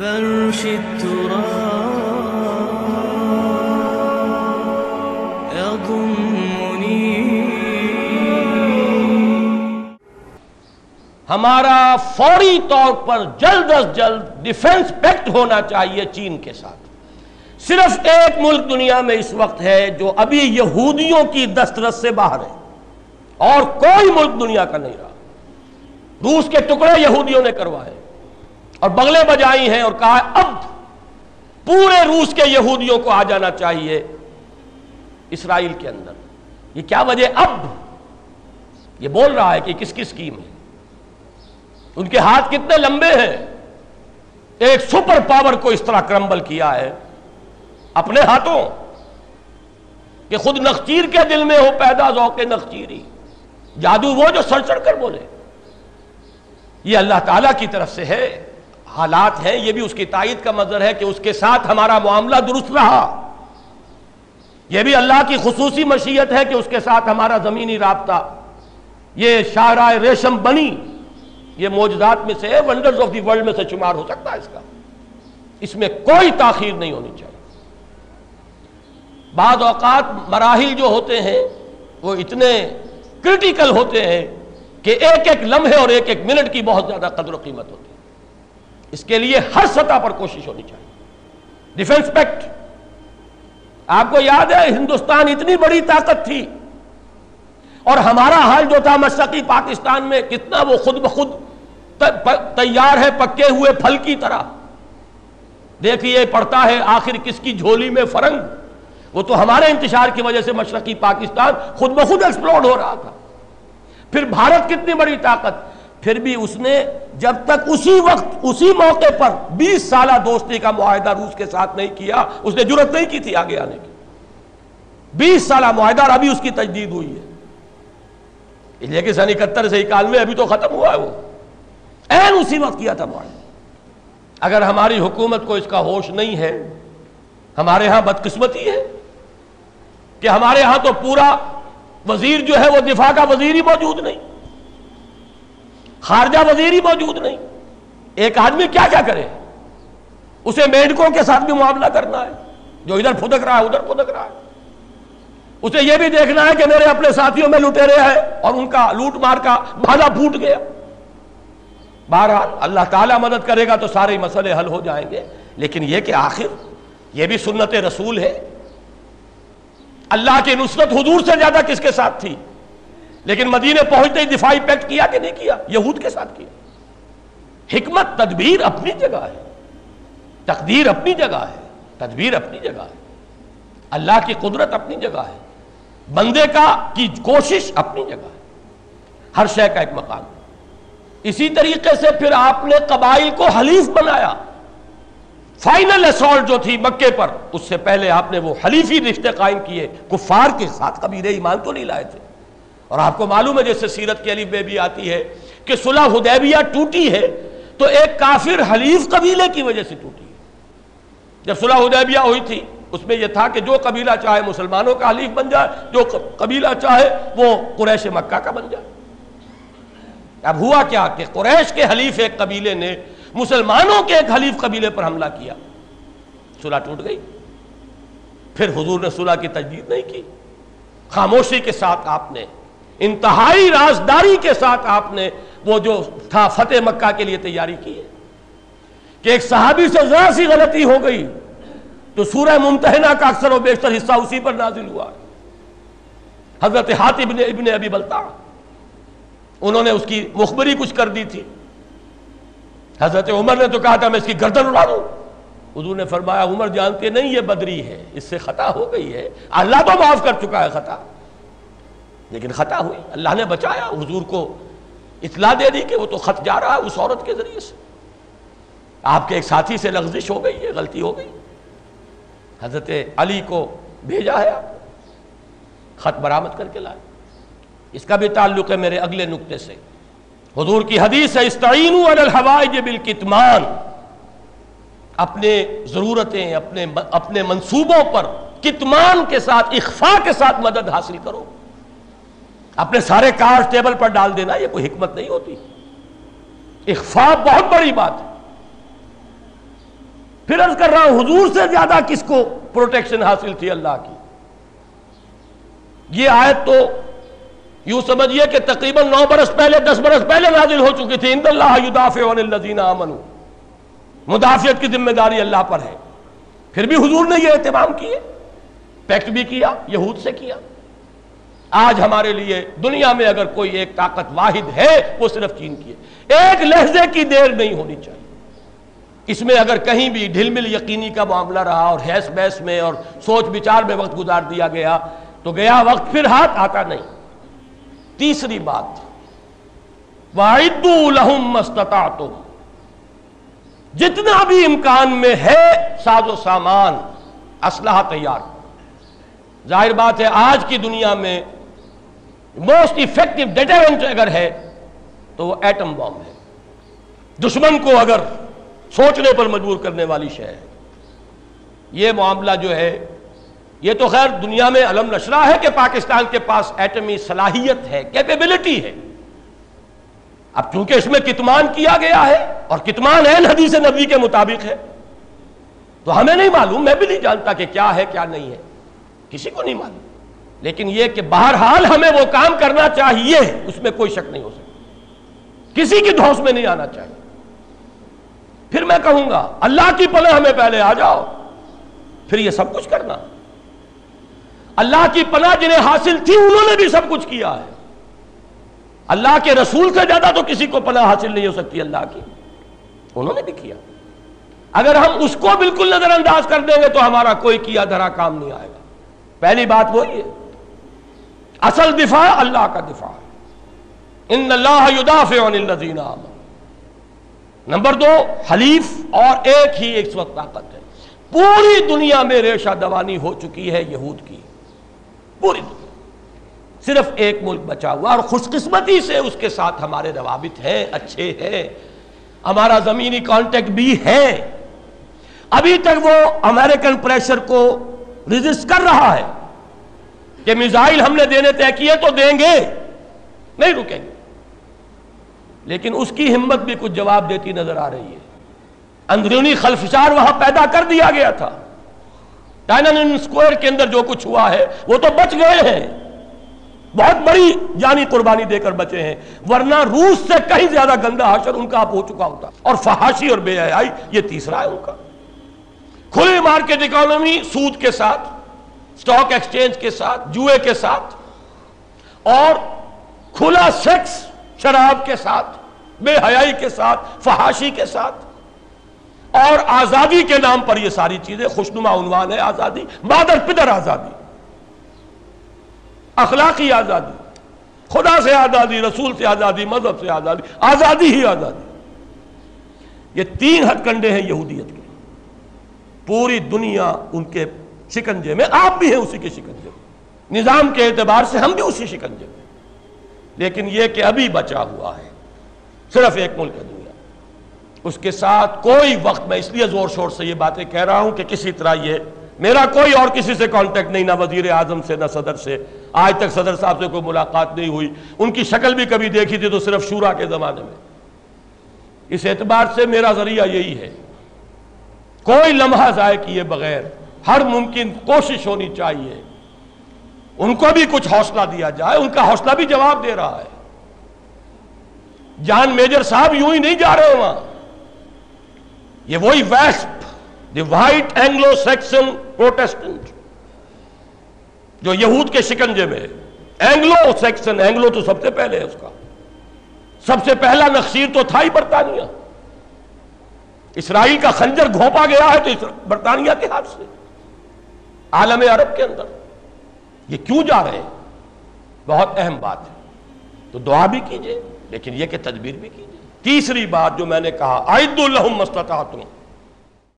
فرش التراب يضمني ہمارا فوری طور پر جلد از جلد ڈیفنس پیکٹ ہونا چاہیے چین کے ساتھ۔ صرف ایک ملک دنیا میں اس وقت ہے جو ابھی یہودیوں کی دسترس سے باہر ہے۔ اور کوئی ملک دنیا کا نہیں رہا۔ روس کے ٹکڑے یہودیوں نے کروائے۔ اور بغلے بجائی ہیں اور کہا اب پورے روس کے یہودیوں کو آ جانا چاہیے اسرائیل کے اندر۔ یہ کیا وجہ؟ اب یہ بول رہا ہے کہ کس کی سکیم ہے؟ ان کے ہاتھ کتنے لمبے ہیں؟ ایک سپر پاور کو اس طرح کرمبل کیا ہے اپنے ہاتھوں کہ خود نخچیر کے دل میں ہو، پیدا ذوق نخچیری۔ جادو وہ جو سڑ چڑھ کر بولے۔ یہ اللہ تعالیٰ کی طرف سے ہے۔ حالات ہیں، یہ بھی اس کی تائید کا مظہر ہے کہ اس کے ساتھ ہمارا معاملہ درست رہا۔ یہ بھی اللہ کی خصوصی مشیت ہے کہ اس کے ساتھ ہمارا زمینی رابطہ۔ یہ شاہراہ ریشم بنی، یہ موجزات میں سے ہے ونڈرز آف دی ورلڈ میں سے شمار ہو سکتا ہے اس کا۔ اس میں کوئی تاخیر نہیں ہونی چاہیے۔ بعض اوقات مراحل جو ہوتے ہیں، وہ اتنے کرٹیکل ہوتے ہیں کہ ایک ایک لمحے اور ایک ایک منٹ کی بہت زیادہ قدر و قیمت ہوتی ہے۔ اس کے لیے ہر سطح پر کوشش ہونی چاہیے۔ ڈیفنس پیکٹ آپ کو یاد ہے ہندوستان اتنی بڑی طاقت تھی۔ اور ہمارا حال جو تھا مشرقی پاکستان میں، کتنا وہ خود بخود تیار ہے پکے ہوئے پھل کی طرح۔ دیکھیے پڑتا ہے آخر کس کی جھولی میں فرنگ۔ وہ تو ہمارے انتشار کی وجہ سے مشرقی پاکستان خود بخود ایکسپلوڈ ہو رہا تھا۔ پھر بھارت کتنی بڑی طاقت۔ پھر بھی اس نے جب تک اسی وقت، اسی موقع پر بیس سالہ دوستی کا معاہدہ روس کے ساتھ نہیں کیا، اس نے جرت نہیں کی تھی آگے آنے کی۔ بیس سالہ معاہدہ اور ابھی اس کی تجدید ہوئی ہے۔ لیکن سن اکہتر سے اکانوے، ابھی تو ختم ہوا ہے وہ۔ این اسی وقت کیا تھا معاہدہ۔ اگر ہماری حکومت کو اس کا ہوش نہیں ہے، ہمارے ہاں بدقسمتی ہے کہ ہمارے ہاں تو پورا وزیر جو ہے وہ دفاع کا وزیر ہی موجود نہیں۔ خارجہ وزیر ہی موجود نہیں۔ ایک آدمی کیا کیا کرے؟ اسے میڈکوں کے ساتھ بھی معاملہ کرنا ہے۔ جو ادھر پھدک رہا ہے، ادھر پھدک رہا ہے۔ اسے یہ بھی دیکھنا ہے کہ میرے اپنے ساتھیوں میں لٹیرے ہیں اور ان کا لوٹ مار کا بھالا پھوٹ گیا۔ بہرحال اللہ تعالیٰ مدد کرے گا تو سارے مسئلے حل ہو جائیں گے۔ لیکن یہ کہ آخر یہ بھی سنت رسول ہے۔ اللہ کی نصرت حضور سے زیادہ کس کے ساتھ تھی؟ لیکن مدینے پہنچتے ہی دفاعی پیکٹ کیا کہ نہیں کیا؟ یہود کے ساتھ کیا؟ حکمت تدبیر اپنی جگہ ہے۔ تقدیر اپنی جگہ ہے۔ تدبیر اپنی جگہ ہے۔ اللہ کی قدرت اپنی جگہ ہے۔ بندے کا کی کوشش اپنی جگہ ہے۔ ہر شے کا ایک مقام۔ اسی طریقے سے پھر آپ نے قبائل کو حلیف بنایا۔ فائنل اسالٹ جو تھی مکے پر، اس سے پہلے آپ نے وہ حلیفی رشتے قائم کیے۔ کفار کے ساتھ کبھی ایمان تو نہیں لائے تھے۔ اور آپ کو معلوم ہے جیسے سیرت کی علی بے بھی آتی ہے کہ صلح حدیبیہ ٹوٹی ہے تو ایک کافر حلیف قبیلے کی وجہ سے ٹوٹی ہے۔ جب صلح حدیبیہ ہوئی تھی، اس میں یہ تھا کہ جو قبیلہ چاہے مسلمانوں کا حلیف بن جائے، جو قبیلہ چاہے، وہ قریش مکہ کا بن جائے۔ اب ہوا کیا کہ قریش کے حلیف ایک قبیلے نے مسلمانوں کے ایک حلیف قبیلے پر حملہ کیا۔ صلح ٹوٹ گئی۔ پھر حضور نے صلح کی تجدید نہیں کی۔ خاموشی کے ساتھ آپ نے انتہائی رازداری کے ساتھ آپ نے وہ جو تھا فتح مکہ کے لیے تیاری کی ہے کہ ایک صحابی سے ذرا سی غلطی ہو گئی تو سورہ ممتحنہ کا اکثر و بیشتر حصہ اسی پر نازل ہوا حضرت حاتب ابن ابن ابی بلتا انہوں نے اس کی مخبری کچھ کر دی تھی۔ حضرت عمر نے تو کہا تھا، میں اس کی گردن اڑا دوں۔ حضور نے فرمایا، عمر جانتے نہیں یہ بدری ہے، اس سے خطا ہو گئی ہے۔ اللہ تو معاف کر چکا ہے، خطا۔ لیکن خطا ہوئی۔ اللہ نے بچایا، حضور کو اطلاع دے دی کہ وہ تو خط جا رہا ہے اس عورت کے ذریعے سے۔ آپ کے ایک ساتھی سے لغزش ہو گئی ہے غلطی ہو گئی۔ حضرت علی کو بھیجا ہے آپ خط برآمد کر کے لائے۔ اس کا بھی تعلق ہے میرے اگلے نقطے سے۔ حضور کی حدیث ہے، استعینوا علی الحوائج بالکتمان۔ اپنے ضرورتیں، اپنے اپنے منصوبوں پر کتمان کے ساتھ اخفا کے ساتھ مدد حاصل کرو۔ اپنے سارے کار ٹیبل پر ڈال دینا، یہ کوئی حکمت نہیں ہوتی۔ اخفا بہت بڑی بات ہے۔ پھر عرض کر رہا ہوں، حضور سے زیادہ کس کو پروٹیکشن حاصل تھی اللہ کی؟ یہ آیت تو یوں سمجھیے کہ تقریباً نو برس پہلے، دس برس پہلے نازل ہو چکی تھی۔ اللہ یدافع عن الذین آمنوا۔ مدافعت کی ذمہ داری اللہ پر ہے۔ پھر بھی حضور نے یہ اہتمام کیے، پیکٹ بھی کیا، یہود سے کیا۔ آج ہمارے لیے دنیا میں اگر کوئی ایک طاقت واحد ہے، وہ صرف چین کی ہے۔ ایک لہجے کی دیر نہیں ہونی چاہیے۔ اس میں اگر کہیں بھی ڈھل مل یقینی کا معاملہ رہا اور حیث بیس میں اور سوچ بچار میں وقت گزار دیا گیا، تو گیا وقت پھر ہاتھ آتا نہیں۔ تیسری بات، وَعِدُّوا لَهُمْ مَسْتَطَعْتُمْ جتنا بھی امکان میں ہے، ساز و سامان اسلحہ تیار۔ ظاہر بات ہے، آج کی دنیا میں موسٹ افیکٹو ڈیٹرنٹ اگر ہے تو وہ ایٹم بام ہے۔ دشمن کو اگر سوچنے پر مجبور کرنے والی شے ہے۔ یہ معاملہ جو ہے، یہ تو خیر دنیا میں علم نشرہ ہے کہ پاکستان کے پاس ایٹمی صلاحیت ہے کیپیبلٹی ہے۔ اب چونکہ اس میں کتمان کیا گیا ہے اور کتمان ہے حدیث نبی کے مطابق ہے، تو ہمیں نہیں معلوم، میں بھی نہیں جانتا کہ کیا ہے، کیا نہیں ہے۔ کسی کو نہیں معلوم۔ لیکن یہ کہ بہرحال ہمیں وہ کام کرنا چاہیے، اس میں کوئی شک نہیں ہو سکتا۔ کسی کی دھوس میں نہیں آنا چاہیے۔ پھر میں کہوں گا، اللہ کی پناہ ہمیں پہلے آ جاؤ، پھر یہ سب کچھ کرنا۔ اللہ کی پناہ جنہیں حاصل تھی، انہوں نے بھی سب کچھ کیا ہے۔ اللہ کے رسول سے زیادہ تو کسی کو پناہ حاصل نہیں ہو سکتی اللہ کی۔ انہوں نے بھی کیا۔ اگر ہم اس کو بالکل نظر انداز کر دیں گے تو ہمارا کوئی کیا دھرا کام نہیں آئے گا۔ پہلی بات وہی ہے۔ اصل دفاع اللہ کا دفاع ان اللہ یدافع عن الذین آمنوا۔ نمبر دو، حلیف اور ایک ہی ایک وقت طاقت ہے۔ پوری دنیا میں ریشہ دوانی ہو چکی ہے یہود کی۔ پوری دنیا۔ صرف ایک ملک بچا ہوا اور خوش قسمتی سے اس کے ساتھ ہمارے روابط ہیں، اچھے ہیں۔ ہمارا زمینی کانٹیکٹ بھی ہے۔ ابھی تک وہ امریکن پریشر کو ریزسٹ کر رہا ہے۔ کہ میزائل ہم نے دینے طے کیے تو دیں گے۔ نہیں رکیں گے۔ لیکن اس کی ہمت بھی کچھ جواب دیتی نظر آ رہی ہے۔ اندرونی خلفشار وہاں پیدا کر دیا گیا تھا۔ ٹائنن سکوئر کے اندر جو کچھ ہوا ہے، وہ تو بچ گئے ہیں۔ بہت بڑی جانی قربانی دے کر بچے ہیں۔ ورنہ روس سے کہیں زیادہ گندہ حشر ان کا آپ ہو چکا ہوتا۔ اور فحاشی اور بے حیائی، یہ تیسرا ہے ان کا۔ کھلی مارکیٹ اکانومی، سود کے ساتھ۔ سٹاک ایکسچینج کے ساتھ، جوئے کے ساتھ، اور کھلا سیکس شراب کے ساتھ، بے حیائی کے ساتھ، فحاشی کے ساتھ، اور آزادی کے نام پر یہ ساری چیزیں خوشنما عنوان ہے آزادی مادر پدر آزادی، اخلاقی آزادی، خدا سے آزادی، رسول سے آزادی، مذہب سے آزادی آزادی ہی آزادی۔ یہ تین ہتھ کنڈے ہیں یہودیت کے۔ پوری دنیا ان کے شکنجے میں، آپ بھی ہیں اسی کے شکنجے میں۔ نظام کے اعتبار سے ہم بھی اسی شکنجے میں لیکن یہ کہ ابھی بچا ہوا ہے، صرف ایک ملک دنیا۔ اس کے ساتھ کوئی وقت، میں اس لیے زور شور سے یہ باتیں کہہ رہا ہوں کہ کسی طرح یہ میرا کوئی اور کسی سے کانٹیکٹ نہیں، نہ وزیر اعظم سے، نہ صدر سے۔ آج تک صدر صاحب سے کوئی ملاقات نہیں ہوئی۔ ان کی شکل بھی کبھی دیکھی تھی تو صرف شورا کے زمانے میں۔ اس اعتبار سے میرا ذریعہ یہی ہے۔ کوئی لمحہ ضائع کیے بغیر ہر ممکن کوشش ہونی چاہیے۔ ان کو بھی کچھ حوصلہ دیا جائے، ان کا حوصلہ بھی جواب دے رہا ہے۔ جان میجر صاحب یوں ہی نہیں جا رہے وہاں۔ یہ وہی west the white Anglo Saxon Protestant, جو یہود کے شکنجے میں اینگلو سیکسن، اینگلو تو سب سے پہلے ہے اس کا۔ سب سے پہلا نقشیر تو تھا ہی برطانیہ۔ اسرائیل کا خنجر گھونپا گیا ہے تو برطانیہ کے ہاتھ سے۔ عالم عرب کے اندر۔ یہ کیوں جا رہے ہیں؟ بہت اہم بات ہے۔ تو دعا بھی کیجیے، لیکن یہ کہ تدبیر بھی کیجیے۔ تیسری بات جو میں نے کہا آئد الحم مستطاعتم